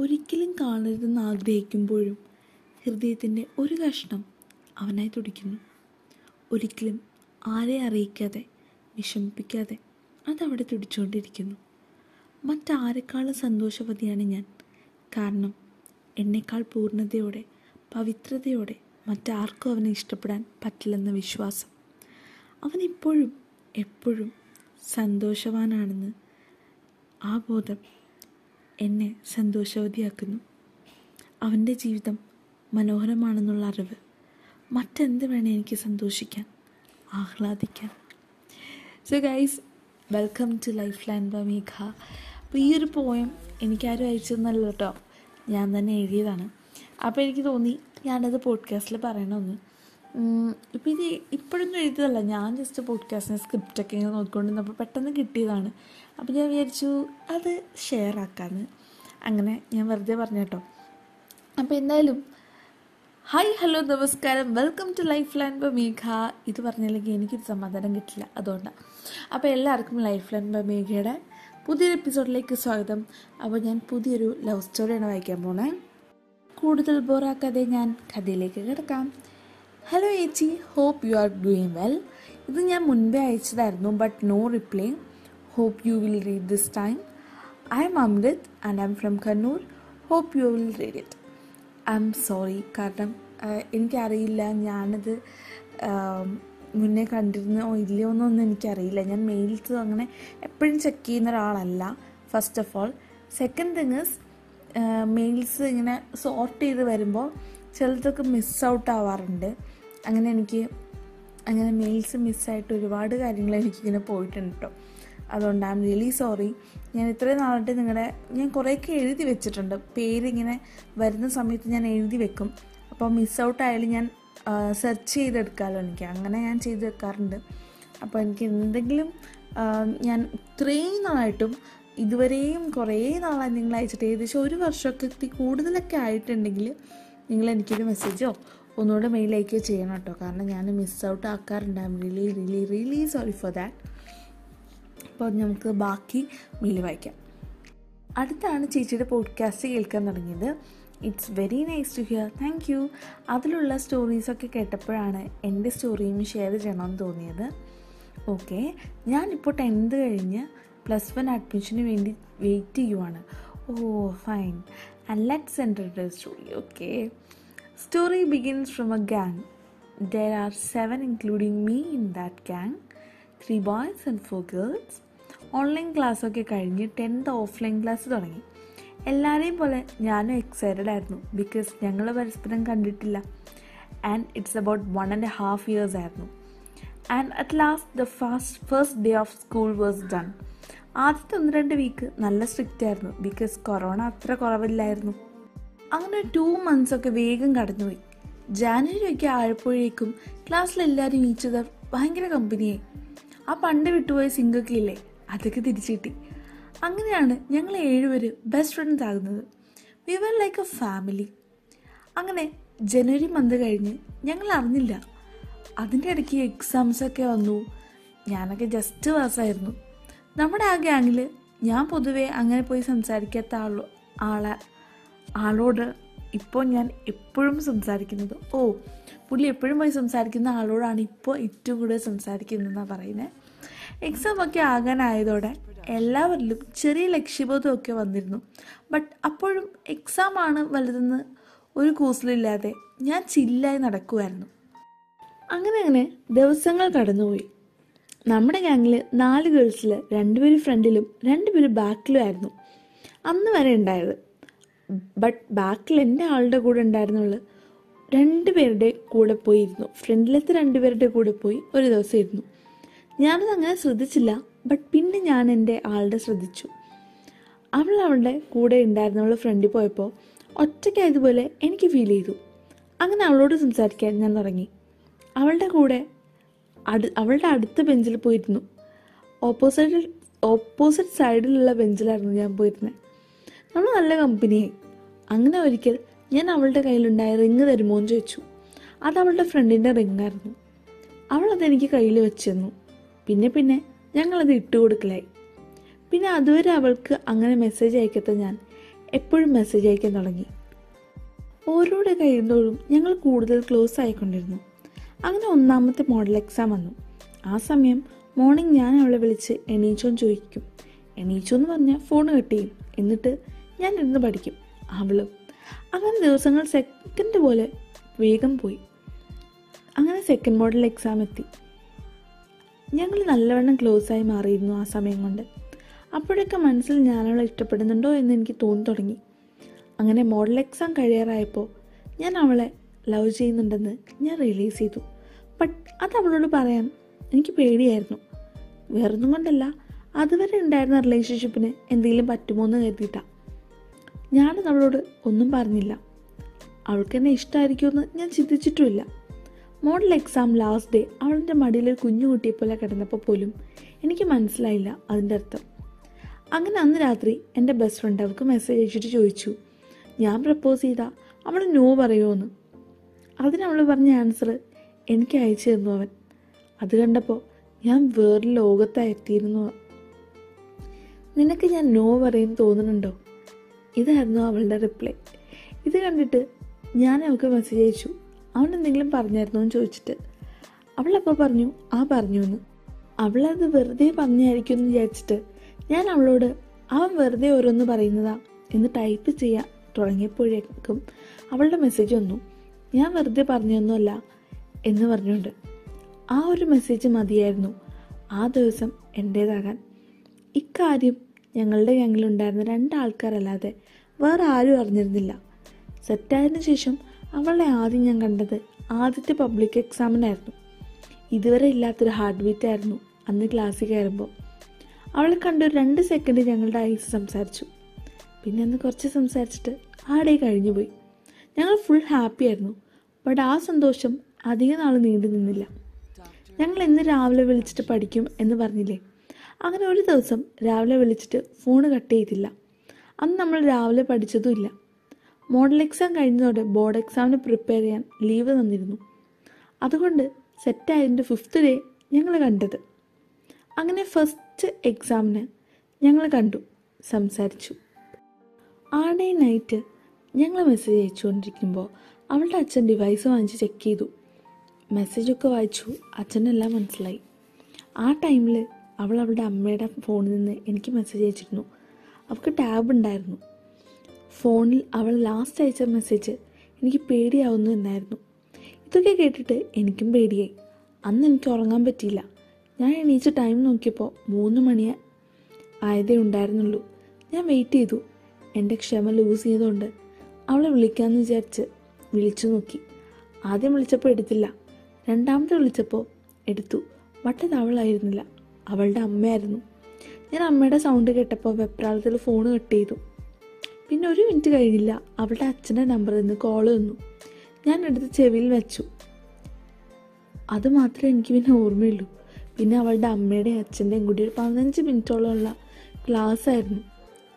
ഒരിക്കലും കാണരുതെന്ന് ആഗ്രഹിക്കുമ്പോഴും ഹൃദയത്തിന്റെ ഒരു കഷ്ണം അവനായി തുടിക്കുന്നു. ഒരിക്കലും ആരെ അറിയിക്കാതെ വിഷമിപ്പിക്കാതെ അതവിടെ തുടിച്ചുകൊണ്ടിരിക്കുന്നു. മറ്റാരെക്കാളും സന്തോഷവതിയാണ് ഞാൻ. കാരണം എന്നെക്കാൾ പൂർണതയോടെ പവിത്രതയോടെ മറ്റാർക്കും അവനെ ഇഷ്ടപ്പെടാൻ പറ്റില്ലെന്ന വിശ്വാസം. അവൻ ഇപ്പോഴും എപ്പോഴും സന്തോഷവാനാണെന്ന് ആ ബോധം എന്നെ സന്തോഷവതിയാക്കുന്നു. അവന്റെ ജീവിതം മനോഹരമാണെന്നുള്ള അറിവ് മറ്റെന്ത് വേണേ എനിക്ക് സന്തോഷിക്കാൻ ആഹ്ലാദിക്കാൻ. So guys welcome to lifeline by Megha അപ്പോൾ ഈ ഒരു പോയം എനിക്കാരും അയച്ചതെന്നല്ല കേട്ടോ. ഞാൻ തന്നെ എഴുതിയതാണ്. അപ്പോൾ എനിക്ക് തോന്നി ഞാനത് പോഡ്കാസ്റ്റിൽ പറയണമെന്ന് ഇപ്പോൾ ഇത് ഇപ്പോഴൊന്നും എഴുതിയതല്ല. ഞാൻ ജസ്റ്റ് പോഡ്കാസ്റ്റിന് സ്ക്രിപ്റ്റൊക്കെ ഇങ്ങനെ നോക്കിക്കൊണ്ടിരുന്നപ്പോൾ പെട്ടെന്ന് കിട്ടിയതാണ്. അപ്പോൾ ഞാൻ വിചാരിച്ചു അത് ഷെയർ ആക്കാമെന്ന് അങ്ങനെ ഞാൻ വെറുതെ പറഞ്ഞു കേട്ടോ. അപ്പോൾ എന്തായാലും ഹായ് ഹലോ നമസ്കാരം. Welcome to lifeline by Megha ഇത് പറഞ്ഞില്ലെങ്കിൽ എനിക്കൊരു സമാധാനം കിട്ടില്ല. അതുകൊണ്ടാണ് അപ്പോൾ എല്ലാവർക്കും ലൈഫ് ലൈൻ ബ മേഘയുടെ പുതിയൊരു എപ്പിസോഡിലേക്ക് സ്വാഗതം. അപ്പോൾ ഞാൻ പുതിയൊരു ലവ് സ്റ്റോറിയാണ് വായിക്കാൻ പോണേ. കൂടുതൽ ബോറാക്കാതെ ഞാൻ കഥയിലേക്ക് കിടക്കാം. ഹലോ ഏച്ചി. Hope you are doing well ഇത് ഞാൻ മുൻപേ അയച്ചതായിരുന്നു but no reply hope you will read this time I am Amrit and I am from Kannur hope you will read it I am sorry കാരണം എനിക്കറിയില്ല. ഞാനത് മുന്നേ കണ്ടിരുന്നോ ഇല്ലയോ എന്നൊന്നും എനിക്കറിയില്ല. ഞാൻ മെയിൽസ് അങ്ങനെ എപ്പോഴും ചെക്ക് ചെയ്യുന്ന ഒരാളല്ല first of all second thing is mails ഇങ്ങനെ സോർട്ട് ചെയ്ത് വരുമ്പോൾ ചിലതൊക്കെ മിസ് ഔട്ട് ആവാറുണ്ട്. അങ്ങനെ എനിക്ക് അങ്ങനെ മെയിൽസ് മിസ്സായിട്ട് ഒരുപാട് കാര്യങ്ങൾ എനിക്കിങ്ങനെ പോയിട്ടുണ്ട് കേട്ടോ അതുകൊണ്ട് ഐ എം റിയലി സോറി ഞാൻ ഇത്രയും നാളായിട്ട് നിങ്ങളുടെ ഞാൻ കുറേയൊക്കെ എഴുതി വെച്ചിട്ടുണ്ട്. പേരിങ്ങനെ വരുന്ന സമയത്ത് ഞാൻ എഴുതി വെക്കും. അപ്പോൾ മിസ് ഔട്ട് ആയാലും ഞാൻ സെർച്ച് ചെയ്തെടുക്കാമല്ലോ എനിക്ക്. അങ്ങനെ ഞാൻ ചെയ്ത് വെക്കാറുണ്ട് അപ്പോൾ എനിക്ക് എന്തെങ്കിലും ഞാൻ ഇത്രയും നാളായിട്ടും ഇതുവരെയും കുറേ നാളായി നിങ്ങൾ അയച്ചിട്ട് ഏകദേശം ഒരു വർഷമൊക്കെ കൂടുതലൊക്കെ ആയിട്ടുണ്ടെങ്കിൽ നിങ്ങൾ എനിക്കൊരു മെസ്സേജോ ഒന്നുകൂടെ മെയിലേക്ക് ചെയ്യണം കേട്ടോ. കാരണം ഞാൻ miss out ആക്കാറുണ്ട് I am really really really sorry for that അപ്പോൾ നമുക്ക് ബാക്കി മെയിൽ വായിക്കാം. അടുത്താണ് ചേച്ചിയുടെ പോഡ്കാസ്റ്റ് കേൾക്കാൻ തുടങ്ങിയത്. It's very nice to hear thank you അതിലുള്ള സ്റ്റോറീസൊക്കെ കേട്ടപ്പോഴാണ് എന്റെ സ്റ്റോറിയും ഷെയർ ചെയ്യണമെന്ന് തോന്നിയത്. ഓക്കെ ഞാനിപ്പോൾ ടെൻത്ത് കഴിഞ്ഞ് പ്ലസ് വൺ അഡ്മിഷന് വേണ്ടി വെയിറ്റ് ചെയ്യുവാണ്. ഓ fine and let center story okay story begins from a gang there are seven including me in that gang three boys and four girls online ക്ലാസ്സൊക്കെ കഴിഞ്ഞ് tenth offline class തുടങ്ങി. എല്ലാവരെയും പോലെ ഞാനും excited ആയിരുന്നു ബിക്കോസ് ഞങ്ങൾ പരസ്പരം കണ്ടിട്ടില്ല. And it's about one and half years ആയിരുന്നു. And at last the fast first day of school was done ആദ്യത്തെ ഒന്ന് രണ്ട് വീക്ക് നല്ല സ്ട്രിക്റ്റ് ആയിരുന്നു ബിക്കോസ് കൊറോണ അത്ര കുറവില്ലായിരുന്നു. അങ്ങനെ ടു മന്ത്സ് ഒക്കെ വേഗം കടന്നുപോയി. ജാനുവരി ഒക്കെ ആയപ്പോഴേക്കും ക്ലാസ്സിലെല്ലാവരും ഈച്ചത് ഭയങ്കര കമ്പനിയായി ആ പണ്ട് വിട്ടുപോയ സിങ്കൊക്കെ ഇല്ലേ അതൊക്കെ തിരിച്ചു കിട്ടി. അങ്ങനെയാണ് ഞങ്ങൾ ഏഴുപേര് ബെസ്റ്റ് ഫ്രണ്ട്സ് ആകുന്നത്. We were like a family അങ്ങനെ ജനുവരി മന്ത് കഴിഞ്ഞ് ഞങ്ങൾ അറിഞ്ഞില്ല. അതിന്റെ ഇടയ്ക്ക് എക്സാംസൊക്കെ വന്നു. ഞാനൊക്കെ ജസ്റ്റ് പാസ്സായിരുന്നു നമ്മുടെ ആ ഗ്യാങ്ങിൽ ഞാൻ പൊതുവേ അങ്ങനെ പോയി സംസാരിക്കാത്ത ആളോ ആളെ ആളോട് ഇപ്പോൾ ഞാൻ എപ്പോഴും സംസാരിക്കുന്നത് ഓ പുള്ളി എപ്പോഴും പോയി സംസാരിക്കുന്ന ആളോടാണ് ഇപ്പോൾ ഏറ്റവും കൂടുതൽ സംസാരിക്കുന്നതെന്നാണ് പറയുന്നത് എക്സാം ഒക്കെ ആകാനായതോടെ എല്ലാവരിലും ചെറിയ ലക്ഷ്യബോധമൊക്കെ വന്നിരുന്നു. ബട്ട് അപ്പോഴും എക്സാം ആണ് വലുതെന്ന് ഒരു കൂസലില്ലാതെ ഞാൻ ചില്ലായി നടക്കുമായിരുന്നു അങ്ങനെ അങ്ങനെ ദിവസങ്ങൾ കടന്നുപോയി. നമ്മുടെ ഗ്യാങ്ങിൽ നാല് ഗേൾസിൽ രണ്ടുപേര് ഫ്രണ്ടിലും രണ്ടുപേര് ബാക്കിലും ആയിരുന്നു. അന്ന് വരെ ഉണ്ടായത് ബട്ട് ബാക്കിൽ എന്റെ ആളുടെ കൂടെ ഉണ്ടായിരുന്നുള്ളു. രണ്ട് പേരുടെ കൂടെ പോയിരുന്നു. ഫ്രണ്ടിലത്തെ രണ്ട് പേരുടെ കൂടെ പോയി ഒരു ദിവസം ഇരുന്നു. ഞാനത് അങ്ങനെ ശ്രദ്ധിച്ചില്ല. ബട്ട് പിന്നെ ഞാൻ എന്റെ ആളുടെ ശ്രദ്ധിച്ചു. അവൾ അവളുടെ കൂടെ ഉണ്ടായിരുന്നവളുടെ ഫ്രണ്ടിൽ പോയപ്പോൾ ഒറ്റയ്ക്കായതുപോലെ എനിക്ക് ഫീൽ ചെയ്തു. അങ്ങനെ അവളോട് സംസാരിക്കാൻ ഞാൻ തുടങ്ങി. അവളുടെ കൂടെ അടു അവളുടെ അടുത്ത ബെഞ്ചിൽ പോയിരുന്നു. ഓപ്പോസിറ്റ് ഓപ്പോസിറ്റ് സൈഡിലുള്ള ബെഞ്ചിലായിരുന്നു ഞാൻ പോയിരുന്നത് നമ്മൾ നല്ല കമ്പനിയായി അങ്ങനെ ഒരിക്കൽ ഞാൻ അവളുടെ കയ്യിലുണ്ടായ റിങ് തരുമോ എന്ന് ചോദിച്ചു. അത് അവളുടെ ഫ്രണ്ടിന്റെ റിങ്ങായിരുന്നു. അവൾ അതെനിക്ക് കയ്യിൽ വെച്ചിരുന്നു പിന്നെ പിന്നെ ഞങ്ങളത് ഇട്ട് കൊടുക്കലായി. പിന്നെ അതുവരെ അവൾക്ക് അങ്ങനെ മെസ്സേജ് അയക്കാത്ത ഞാൻ എപ്പോഴും മെസ്സേജ് അയക്കാൻ തുടങ്ങി. ഓരോടെ കഴിയുമ്പോഴും ഞങ്ങൾ കൂടുതൽ ക്ലോസ് ആയിക്കൊണ്ടിരുന്നു. അങ്ങനെ ഒന്നാമത്തെ മോഡൽ എക്സാം വന്നു. ആ സമയം മോർണിംഗ് ഞാൻ അവളെ വിളിച്ച് എണീച്ചോന്ന് ചോദിക്കും. എണീച്ചോ എന്ന് പറഞ്ഞാൽ ഫോൺ കട്ട് എന്നിട്ട് ഞാൻ ഇരുന്ന് പഠിക്കും. അവളും. അങ്ങനെ ദിവസങ്ങൾ സെക്കൻഡ് പോലെ വേഗം പോയി. അങ്ങനെ സെക്കൻഡ് മോഡൽ എക്സാം എത്തി. ഞങ്ങൾ നല്ലവണ്ണം ക്ലോസായി മാറിയിരുന്നു ആ സമയം കൊണ്ട്. അപ്പോഴൊക്കെ മനസ്സിൽ ഞാനവളെ ഇഷ്ടപ്പെടുന്നുണ്ടോ എന്ന് എനിക്ക് തോന്നി തുടങ്ങി. അങ്ങനെ മോഡൽ എക്സാം കഴിയാറായപ്പോൾ ഞാൻ അവളെ ലവ് ചെയ്യുന്നുണ്ടെന്ന് ഞാൻ റിലീസ് ചെയ്തു. ബട്ട് അത് അവളോട് പറയാൻ എനിക്ക് പേടിയായിരുന്നു. വേറൊന്നും കൊണ്ടല്ല. അതുവരെ ഉണ്ടായിരുന്ന റിലേഷൻഷിപ്പിന് എന്തെങ്കിലും പറ്റുമോ എന്ന് കരുതിയിട്ടാണ് ഞാനത് അവളോട് ഒന്നും പറഞ്ഞില്ല. അവൾക്ക് എന്നെ ഇഷ്ടമായിരിക്കുമെന്ന് ഞാൻ ചിന്തിച്ചിട്ടുമില്ല. മോഡൽ എക്സാം ലാസ്റ്റ് ഡേ അവളുടെ മടിയിൽ ഒരു കുഞ്ഞു കുട്ടിയെപ്പോലെ കിടന്നപ്പോൾ പോലും എനിക്ക് മനസ്സിലായില്ല അതിന്റെ അർത്ഥം. അങ്ങനെ അന്ന് രാത്രി എന്റെ ബെസ്റ്റ് ഫ്രണ്ട് അവൾക്ക് മെസ്സേജ് അയച്ചിട്ട് ചോദിച്ചു ഞാൻ പ്രപ്പോസ് ചെയ്താൽ അവൾ നോ പറയുമോ എന്ന് അതിന് അവൾ പറഞ്ഞ ആൻസർ എനിക്ക് അയച്ചു തന്നു അവൻ. അത് കണ്ടപ്പോൾ ഞാൻ വേറെ ലോകത്തായെത്തിയിരുന്നു നിനക്ക് ഞാൻ നോ പറയും തോന്നുന്നുണ്ടോ? ഇതായിരുന്നു അവളുടെ റിപ്ലൈ. ഇത് കണ്ടിട്ട് ഞാൻ അവൾക്ക് മെസ്സേജ് അയച്ചു. അവൻ എന്തെങ്കിലും പറഞ്ഞായിരുന്നോ എന്ന് ചോദിച്ചിട്ട്. അവളപ്പോൾ പറഞ്ഞു ആ പറഞ്ഞു എന്ന്. അവളത് വെറുതെ പറഞ്ഞായിരിക്കും എന്ന് വിചാരിച്ചിട്ട് ഞാൻ അവളോട് അവൻ വെറുതെ ഓരോന്ന് പറയുന്നതാ എന്ന് ടൈപ്പ് ചെയ്യാൻ തുടങ്ങിയപ്പോഴേക്കും അവളുടെ മെസ്സേജ് വന്നു. ഞാൻ വെറുതെ പറഞ്ഞൊന്നുമല്ല എന്ന് പറഞ്ഞുകൊണ്ട്. ആ ഒരു മെസ്സേജ് മതിയായിരുന്നു ആ ദിവസം എന്റേതാകാൻ ഇക്കാര്യം ഞങ്ങളുടെ ഗ്യാങ്ങിലുണ്ടായിരുന്ന രണ്ടാൾക്കാരല്ലാതെ വേറെ ആരും അറിഞ്ഞിരുന്നില്ല. സെറ്റായതിന് ശേഷം അവളെ ആദ്യം ഞാൻ കണ്ടത് ആദ്യത്തെ പബ്ലിക് എക്സാമിനായിരുന്നു ഇതുവരെ ഇല്ലാത്തൊരു ഹാർട്ട് ബീറ്റ് ആയിരുന്നു അന്ന് ക്ലാസ്സിൽ കയറുമ്പോൾ അവളെ കണ്ട് ഒരു രണ്ട് സെക്കൻഡ് ഞങ്ങളുടെ ഐസ് സംസാരിച്ചു. പിന്നെ അന്ന് കുറച്ച് സംസാരിച്ചിട്ട് ആ ഡേ കഴിഞ്ഞുപോയി ഞങ്ങൾ ഫുൾ ഹാപ്പി ആയിരുന്നു. ബട്ട് ആ സന്തോഷം അധിക നാൾ നീണ്ടു നിന്നില്ല ഞങ്ങൾ ഇന്ന് രാവിലെ വിളിച്ചിട്ട് പഠിക്കും എന്ന് പറഞ്ഞില്ലേ? അങ്ങനെ ഒരു ദിവസം രാവിലെ വിളിച്ചിട്ട് ഫോൺ കട്ട് ചെയ്തില്ല. അന്ന് നമ്മൾ രാവിലെ പഠിച്ചതുമില്ല മോഡൽ എക്സാം കഴിഞ്ഞതോടെ ബോർഡ് എക്സാമിന് പ്രിപ്പയർ ചെയ്യാൻ ലീവ് തന്നിരുന്നു. അതുകൊണ്ട് സെറ്റായതിന്റെ ഫിഫ്ത്ത് ഡേ ഞങ്ങൾ കണ്ടത്. അങ്ങനെ ഫസ്റ്റ് എക്സാമിന് ഞങ്ങൾ കണ്ടു സംസാരിച്ചു. ആ ഡേ നൈറ്റ് ഞങ്ങൾ മെസ്സേജ് അയച്ചുകൊണ്ടിരിക്കുമ്പോൾ അവളുടെ അച്ഛൻ ഡിവൈസ് വാങ്ങിച്ച് ചെക്ക് ചെയ്തു. മെസ്സേജൊക്കെ വായിച്ചു അച്ഛനെല്ലാം മനസ്സിലായി. ആ ടൈമിൽ അവൾ അവളുടെ അമ്മയുടെ ഫോണിൽ നിന്ന് എനിക്ക് മെസ്സേജ് അയച്ചിരുന്നു. അവൾക്ക് ടാബ് ഉണ്ടായിരുന്നു. ഫോണിൽ അവൾ ലാസ്റ്റ് അയച്ച മെസ്സേജ് എനിക്ക് പേടിയാവുന്നു എന്നായിരുന്നു. ഇതൊക്കെ കേട്ടിട്ട് എനിക്കും പേടിയായി. അന്ന് എനിക്ക് ഉറങ്ങാൻ പറ്റിയില്ല. ഞാൻ എണീച്ച ടൈം നോക്കിയപ്പോൾ മൂന്ന് മണി ആയതേ ഉണ്ടായിരുന്നുള്ളൂ. ഞാൻ വെയിറ്റ് ചെയ്തു. എന്റെ ക്ഷമ ലൂസ് ചെയ്തുകൊണ്ട് അവളെ വിളിക്കാമെന്ന് വിചാരിച്ച് വിളിച്ചു നോക്കി. ആദ്യം വിളിച്ചപ്പോൾ എടുത്തില്ല. രണ്ടാമത്തെ വിളിച്ചപ്പോൾ എടുത്തു. വട്ടത് അവളായിരുന്നില്ല. അവളുടെ അമ്മയായിരുന്നു. ഞാൻ അമ്മയുടെ സൗണ്ട് കേട്ടപ്പോൾ വെപ്രാളത്തിൽ ഫോൺ കട്ട് ചെയ്തു. പിന്നെ ഒരു മിനിറ്റ് കഴിഞ്ഞില്ല. അവളുടെ അച്ഛന്റെ നമ്പറിൽ നിന്ന് കോൾ വന്നു. ഞാൻ എടുത്ത് ചെവിയിൽ വെച്ചു. അത് മാത്രമേ എനിക്ക് പിന്നെ ഓർമ്മയുള്ളൂ. പിന്നെ അവളുടെ അമ്മയുടെയും അച്ഛന്റെയും കൂടി ഒരു പതിനഞ്ച് മിനിറ്റോളമുള്ള ക്ലാസ് ആയിരുന്നു.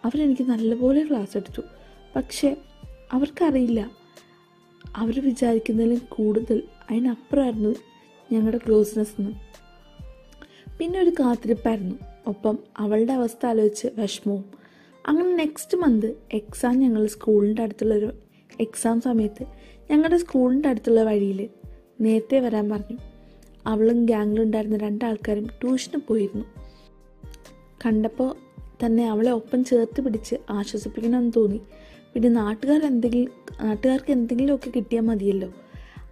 അവരെനിക്ക് നല്ലപോലെ ക്ലാസ് എടുത്തു. പക്ഷേ അവർക്കറിയില്ല. അവർ വിചാരിക്കുന്നതിലും കൂടുതൽ. അതിനപ്പുറമായിരുന്നു ഞങ്ങളുടെ ക്ലോസ്നെസ് എന്ന്. പിന്നെ ഒരു കാത്തിരിപ്പായിരുന്നു. ഒപ്പം അവളുടെ അവസ്ഥ ആലോചിച്ച് വിഷമവും. അങ്ങനെ നെക്സ്റ്റ് മന്ത് എക്സാം ഞങ്ങൾ സ്കൂളിന്റെ അടുത്തുള്ളൊരു എക്സാം സമയത്ത് ഞങ്ങളുടെ സ്കൂളിന്റെ അടുത്തുള്ള വഴിയിൽ നേരത്തെ വരാൻ പറഞ്ഞു. അവളും ഗ്യാങ്ങിലുണ്ടായിരുന്ന രണ്ടാൾക്കാരും ട്യൂഷന് പോയിരുന്നു. കണ്ടപ്പോൾ തന്നെ അവളെ ഒപ്പം ചേർത്ത് പിടിച്ച് ആശ്വസിപ്പിക്കണമെന്ന് തോന്നി. പിന്നെ നാട്ടുകാർ എന്തെങ്കിലും നാട്ടുകാർക്ക് എന്തെങ്കിലുമൊക്കെ കിട്ടിയാൽ മതിയല്ലോ.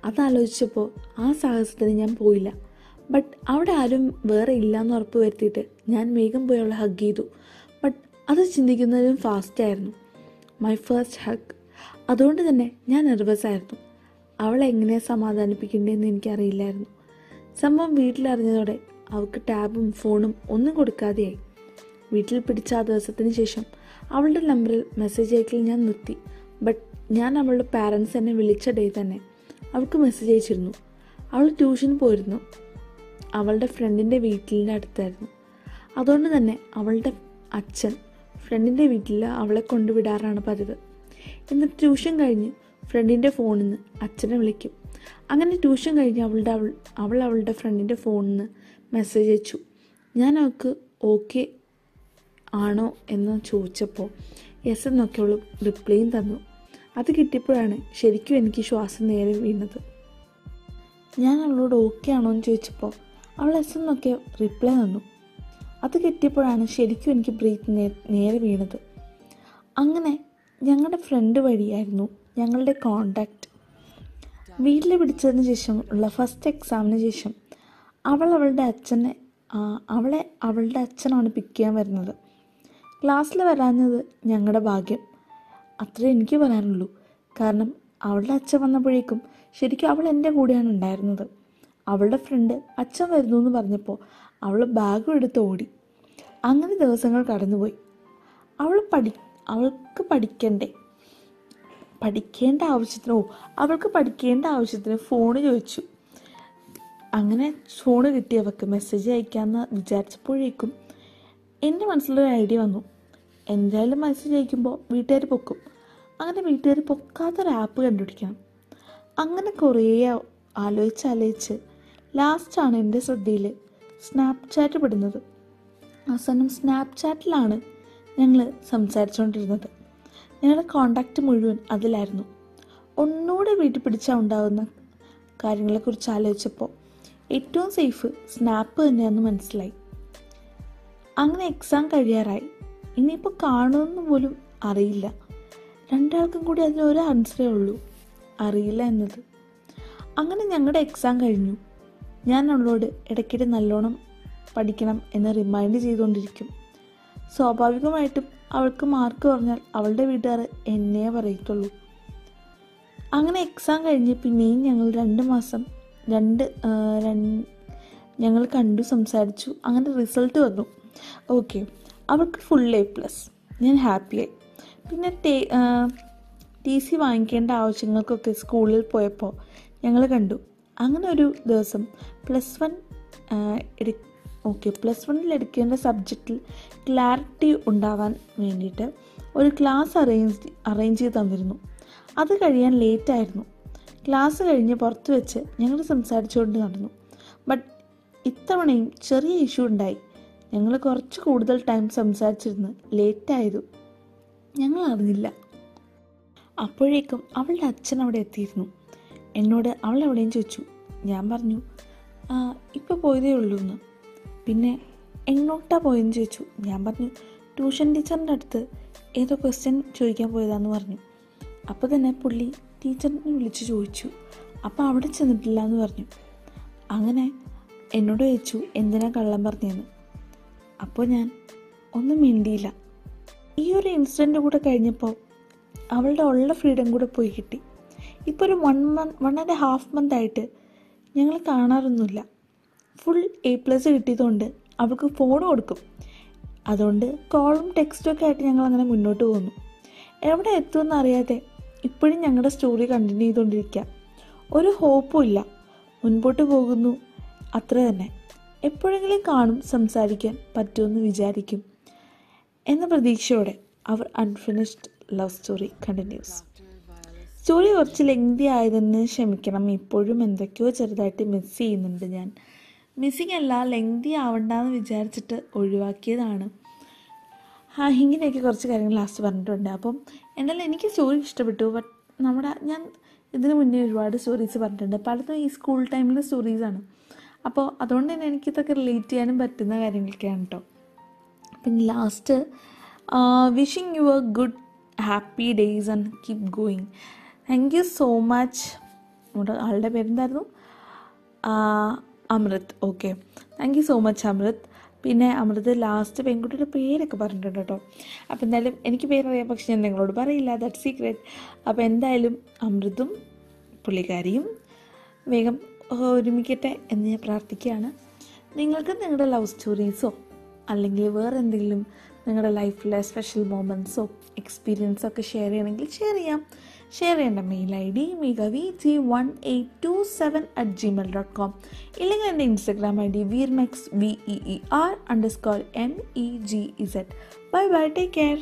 അതാലോചിച്ചപ്പോൾ ആ സാഹസത്തിന് ഞാൻ പോയില്ല. ബട്ട് അവിടെ ആരും വേറെ ഇല്ലയെന്ന് ഉറപ്പ് വരുത്തിയിട്ട് ഞാൻ വേഗം പോയി അവളെ ഹഗ് ചെയ്തു. ബട്ട് അത് ചിന്തിക്കുന്നതിലും ഫാസ്റ്റായിരുന്നു മൈ ഫസ്റ്റ് ഹഗ് അതുകൊണ്ട് തന്നെ ഞാൻ നെർവസ് ആയിരുന്നു. അവളെ എങ്ങനെ സമാധാനിപ്പിക്കേണ്ടതെന്ന് എനിക്കറിയില്ലായിരുന്നു. സംഭവം വീട്ടിലറിഞ്ഞതോടെ അവൾക്ക് ടാബും ഫോണും ഒന്നും കൊടുക്കാതെയായി. വീട്ടിൽ പിടിച്ച ആ ദിവസത്തിന് ശേഷം അവളുടെ നമ്പറിൽ മെസ്സേജ് അയക്കൽ ഞാൻ നിർത്തി. ബട്ട് ഞാൻ അവളുടെ പാരൻസ് എന്നെ വിളിച്ച ഡേ തന്നെ അവൾക്ക് മെസ്സേജ് അയച്ചിരുന്നു. അവൾ ട്യൂഷൻ പോയിരുന്നു. അവളുടെ ഫ്രണ്ടിന്റെ വീട്ടിലിന്റെ അടുത്തായിരുന്നു. അതുകൊണ്ട് തന്നെ അവളുടെ അച്ഛൻ ഫ്രണ്ടിന്റെ വീട്ടിൽ അവളെ കൊണ്ടുവിടാറാണ് പതിവ്. എന്നിട്ട് ട്യൂഷൻ കഴിഞ്ഞ് ഫ്രണ്ടിന്റെ ഫോണിൽ നിന്ന് അച്ഛനെ വിളിക്കും. അങ്ങനെ ട്യൂഷൻ കഴിഞ്ഞ് അവളുടെ അവൾ അവൾ അവളുടെ ഫ്രണ്ടിന്റെ ഫോണിൽ നിന്ന് മെസ്സേജ് അയച്ചു. ഞാൻ അവൾക്ക് ഓക്കെ ആണോ എന്ന് ചോദിച്ചപ്പോൾ യെസ് എന്നൊക്കെ അവൾ റിപ്ലൈയും തന്നു. അത് കിട്ടിയപ്പോഴാണ് ശരിക്കും എനിക്ക് ശ്വാസം നേരെ വീണത്. ഞാൻ അവളോട് ഓക്കെ ആണോ എന്ന് ചോദിച്ചപ്പോൾ അവൾ എസ് എന്നൊക്കെ റിപ്ലൈ തന്നു അത് കിട്ടിയപ്പോഴാണ് ശരിക്കും എനിക്ക് ബ്രീത്ത് നേരെ വീണത്. അങ്ങനെ ഞങ്ങളുടെ ഫ്രണ്ട് വഴിയായിരുന്നു ഞങ്ങളുടെ കോണ്ടാക്റ്റ് വീട്ടിൽ പിടിച്ചതിന് ശേഷം ഉള്ള ഫസ്റ്റ് എക്സാമിന് ശേഷം അവൾ അവളുടെ അച്ഛനെ അവളെ അവളുടെ അച്ഛനാണ് പിക്ക് ചെയ്യാൻ വരുന്നത്. ക്ലാസ്സിൽ വരാഞ്ഞത് ഞങ്ങളുടെ ഭാഗ്യം. അത്രേ എനിക്ക് പറയാനുള്ളൂ. കാരണം അവളുടെ അച്ഛൻ വന്നപ്പോഴേക്കും ശരിക്കും അവൾ എന്റെ കൂടെയാണ് ഉണ്ടായിരുന്നത്. അവളുടെ ഫ്രണ്ട് അച്ഛൻ വരുന്നു എന്ന് പറഞ്ഞപ്പോൾ അവൾ ബാഗും എടുത്ത് ഓടി. അങ്ങനെ ദിവസങ്ങൾ കടന്നുപോയി. അവൾ പഠി അവൾക്ക് പഠിക്കണ്ടേ? പഠിക്കേണ്ട ആവശ്യത്തിന് ഓ അവൾക്ക് പഠിക്കേണ്ട ആവശ്യത്തിന് ഫോണ് ചോദിച്ചു. അങ്ങനെ ഫോണ് കിട്ടിയവർക്ക് മെസ്സേജ് അയക്കാമെന്ന് വിചാരിച്ചപ്പോഴേക്കും എന്റെ മനസ്സിലൊരു ഐഡിയ വന്നു. എന്തായാലും മെസ്സേജ് അയക്കുമ്പോൾ വീട്ടുകാർ പൊക്കും. അങ്ങനെ വീട്ടുകാർ പൊക്കാത്തൊരു ആപ്പ് കണ്ടുപിടിക്കണം. അങ്ങനെ കുറേ ആലോചിച്ച് ആലോചിച്ച് ലാസ്റ്റാണ് എന്റെ ശ്രദ്ധയിൽ സ്നാപ്ചാറ്റ് പെടുന്നത്. അവസാനം സ്നാപ്ചാറ്റിലാണ് ഞങ്ങൾ സംസാരിച്ചുകൊണ്ടിരുന്നത്. ഞങ്ങളുടെ കോണ്ടാക്റ്റ് മുഴുവൻ അതിലായിരുന്നു. ഒന്നുകൂടെ വീട്ടിൽ പിടിച്ചാൽ ഉണ്ടാകുന്ന കാര്യങ്ങളെക്കുറിച്ച് ആലോചിച്ചപ്പോൾ ഏറ്റവും സേഫ് സ്നാപ്പ് തന്നെയാണെന്ന് മനസ്സിലായി. അങ്ങനെ എക്സാം കഴിയാറായി. ഇനിയിപ്പോൾ കാണുമെന്ന് പോലും അറിയില്ല. രണ്ടാൾക്കും കൂടി അതിനൊരു ആൻസറേ ഉള്ളൂ. അറിയില്ല എന്നത്. അങ്ങനെ ഞങ്ങളുടെ എക്സാം കഴിഞ്ഞു. ഞാൻ അവളോട് ഇടയ്ക്കിടെ നല്ലോണം പഠിക്കണം എന്ന് റിമൈൻഡ് ചെയ്തുകൊണ്ടിരിക്കും. സ്വാഭാവികമായിട്ടും അവൾക്ക് മാർക്ക് പറഞ്ഞാൽ അവളുടെ വീട്ടുകാർ എന്നെ പറയത്തുള്ളൂ. അങ്ങനെ എക്സാം കഴിഞ്ഞ് പിന്നെയും ഞങ്ങൾ രണ്ട് മാസം രണ്ട് ഞങ്ങൾ കണ്ടു സംസാരിച്ചു. അങ്ങനെ റിസൾട്ട് വന്നു. ഓക്കെ അവൾക്ക് ഫുൾ എ പ്ലസ് ഞാൻ ഹാപ്പിയായി പിന്നെ ടി സി വാങ്ങിക്കേണ്ട ആവശ്യങ്ങൾക്കൊക്കെ സ്കൂളിൽ പോയപ്പോൾ ഞങ്ങൾ കണ്ടു. അങ്ങനെ ഒരു ദിവസം പ്ലസ് വൺ എടു ഓക്കെ പ്ലസ് വണ്ണിൽ എടുക്കേണ്ട സബ്ജക്റ്റിൽ ക്ലാരിറ്റി ഉണ്ടാവാൻ വേണ്ടിയിട്ട് ഒരു ക്ലാസ് അറേഞ്ച് അറേഞ്ച് ചെയ്ത് തന്നിരുന്നു. അത് കഴിയാൻ ലേറ്റായിരുന്നു ക്ലാസ് കഴിഞ്ഞ് പുറത്ത് വെച്ച് ഞങ്ങൾ സംസാരിച്ചുകൊണ്ട് നടന്നു. ബട്ട് ഇത്തവണയും ചെറിയ ഇഷ്യൂ ഉണ്ടായി. ഞങ്ങൾ കുറച്ച് കൂടുതൽ ടൈം സംസാരിച്ചിരുന്ന് ലേറ്റായതു ഞങ്ങൾ അറിഞ്ഞില്ല. അപ്പോഴേക്കും അവളുടെ അച്ഛൻ അവിടെ എത്തിയിരുന്നു. എന്നോട് അവൾ എവിടെയും ചോദിച്ചു. ഞാൻ പറഞ്ഞു "ആ, ഇപ്പോൾ പോയതേ ഉള്ളൂ എന്ന് പിന്നെ എങ്ങോട്ടാ പോയെന്ന്? ചോദിച്ചു. ഞാൻ പറഞ്ഞു ട്യൂഷൻ ടീച്ചറിന്റെ അടുത്ത് ഏതോ ക്വസ്റ്റ്യൻ ചോദിക്കാൻ പോയതാന്ന് പറഞ്ഞു. അപ്പോൾ തന്നെ പുള്ളി ടീച്ചറിനെ വിളിച്ച് ചോദിച്ചു. അപ്പോൾ അവിടെ ചെന്നിട്ടില്ല എന്ന് പറഞ്ഞു. അങ്ങനെ എന്നോട് ചോദിച്ചു എന്തിനാ കള്ളം പറഞ്ഞതെന്ന് അപ്പോൾ ഞാൻ ഒന്നും മിണ്ടിയില്ല. ഈ ഒരു ഇൻസിഡന്റ് കൂടെ കഴിഞ്ഞപ്പോൾ അവളുടെ ഉള്ള ഫ്രീഡം കൂടെ പോയി കിട്ടി. ഇപ്പോൾ ഒരു one month one and half month ആയിട്ട് ഞങ്ങൾ കാണാറൊന്നുമില്ല. ഫുൾ എ പ്ലസ് കിട്ടിയതുകൊണ്ട് അവൾക്ക് ഫോൺ കൊടുക്കും. അതുകൊണ്ട് കോളും ടെക്സ്റ്റും ഒക്കെ ആയിട്ട് ഞങ്ങൾ അങ്ങനെ മുന്നോട്ട് പോകുന്നു. എവിടെ എത്തുമെന്ന് അറിയാതെ ഇപ്പോഴും ഞങ്ങളുടെ സ്റ്റോറി കണ്ടിന്യൂ ചെയ്തുകൊണ്ടിരിക്കുക. ഒരു ഹോപ്പും ഇല്ല. മുൻപോട്ട് പോകുന്നു. അത്ര തന്നെ. എപ്പോഴെങ്കിലും കാണും സംസാരിക്കാൻ പറ്റുമെന്ന് വിചാരിക്കും. എന്ന പ്രതീക്ഷയോടെ അവർ unfinished love story continues story കുറച്ച് ലെങ്തി ആയതെന്ന് ക്ഷമിക്കണം. ഇപ്പോഴും എന്തൊക്കെയോ ചെറുതായിട്ട് മിസ് ചെയ്യുന്നുണ്ട് ഞാൻ. മിസ്സിങ് അല്ല ലെങ്തി ആവണ്ടെന്ന് വിചാരിച്ചിട്ട് ഒഴിവാക്കിയതാണ്. ആ ഇങ്ങനെയൊക്കെ കുറച്ച് കാര്യങ്ങൾ ലാസ്റ്റ് പറഞ്ഞിട്ടുണ്ട്. അപ്പം എന്നാലും എനിക്ക് സ്റ്റോറി ഇഷ്ടപ്പെട്ടു. ബട്ട് നമ്മുടെ ഞാൻ ഇതിനു മുന്നേ ഒരുപാട് സ്റ്റോറീസ് പറഞ്ഞിട്ടുണ്ട്. പലതും ഈ സ്കൂൾ ടൈമിലെ സ്റ്റോറീസാണ് അപ്പോൾ അതുകൊണ്ട് തന്നെ എനിക്കിതൊക്കെ റിലേറ്റ് ചെയ്യാനും പറ്റുന്ന കാര്യങ്ങളൊക്കെയാണ് കേട്ടോ പിന്നെ last wishing you a good happy days and keep going thank you so much ആളുടെ പേരെന്തായിരുന്നു? Amrit. Okay thank you so much Amrit. പിന്നെ അമൃത് ലാസ്റ്റ് പെൺകുട്ടിയുടെ പേരൊക്കെ പറഞ്ഞിട്ടുണ്ട് കേട്ടോ. അപ്പോൾ എന്തായാലും എനിക്ക് പേരറിയാം പക്ഷെ ഞാൻ നിങ്ങളോട് പറയില്ല. ദറ്റ് സീക്രെറ്റ് അപ്പോൾ എന്തായാലും അമൃതും പുള്ളിക്കാരിയും വേഗം ഒരുമിക്കട്ടെ എന്ന് ഞാൻ പ്രാർത്ഥിക്കുകയാണ്. നിങ്ങൾക്ക് നിങ്ങളുടെ ലവ് സ്റ്റോറീസോ അല്ലെങ്കിൽ വേറെ എന്തെങ്കിലും നിങ്ങളുടെ ലൈഫിലെ സ്പെഷ്യൽ മൊമെന്റ്സോ എക്സ്പീരിയൻസോ ഒക്കെ ഷെയർ ചെയ്യണമെങ്കിൽ ഷെയർ ചെയ്യാം. ഷെയർ ചെയ്യേണ്ട മെയിൽ ഐ ഡി മികവി G one eight two seven at Gmail dot com ഇല്ലെങ്കിൽ എന്റെ Instagram I D വീർമെക്സ് V E R underscore M E G Z bye bye take care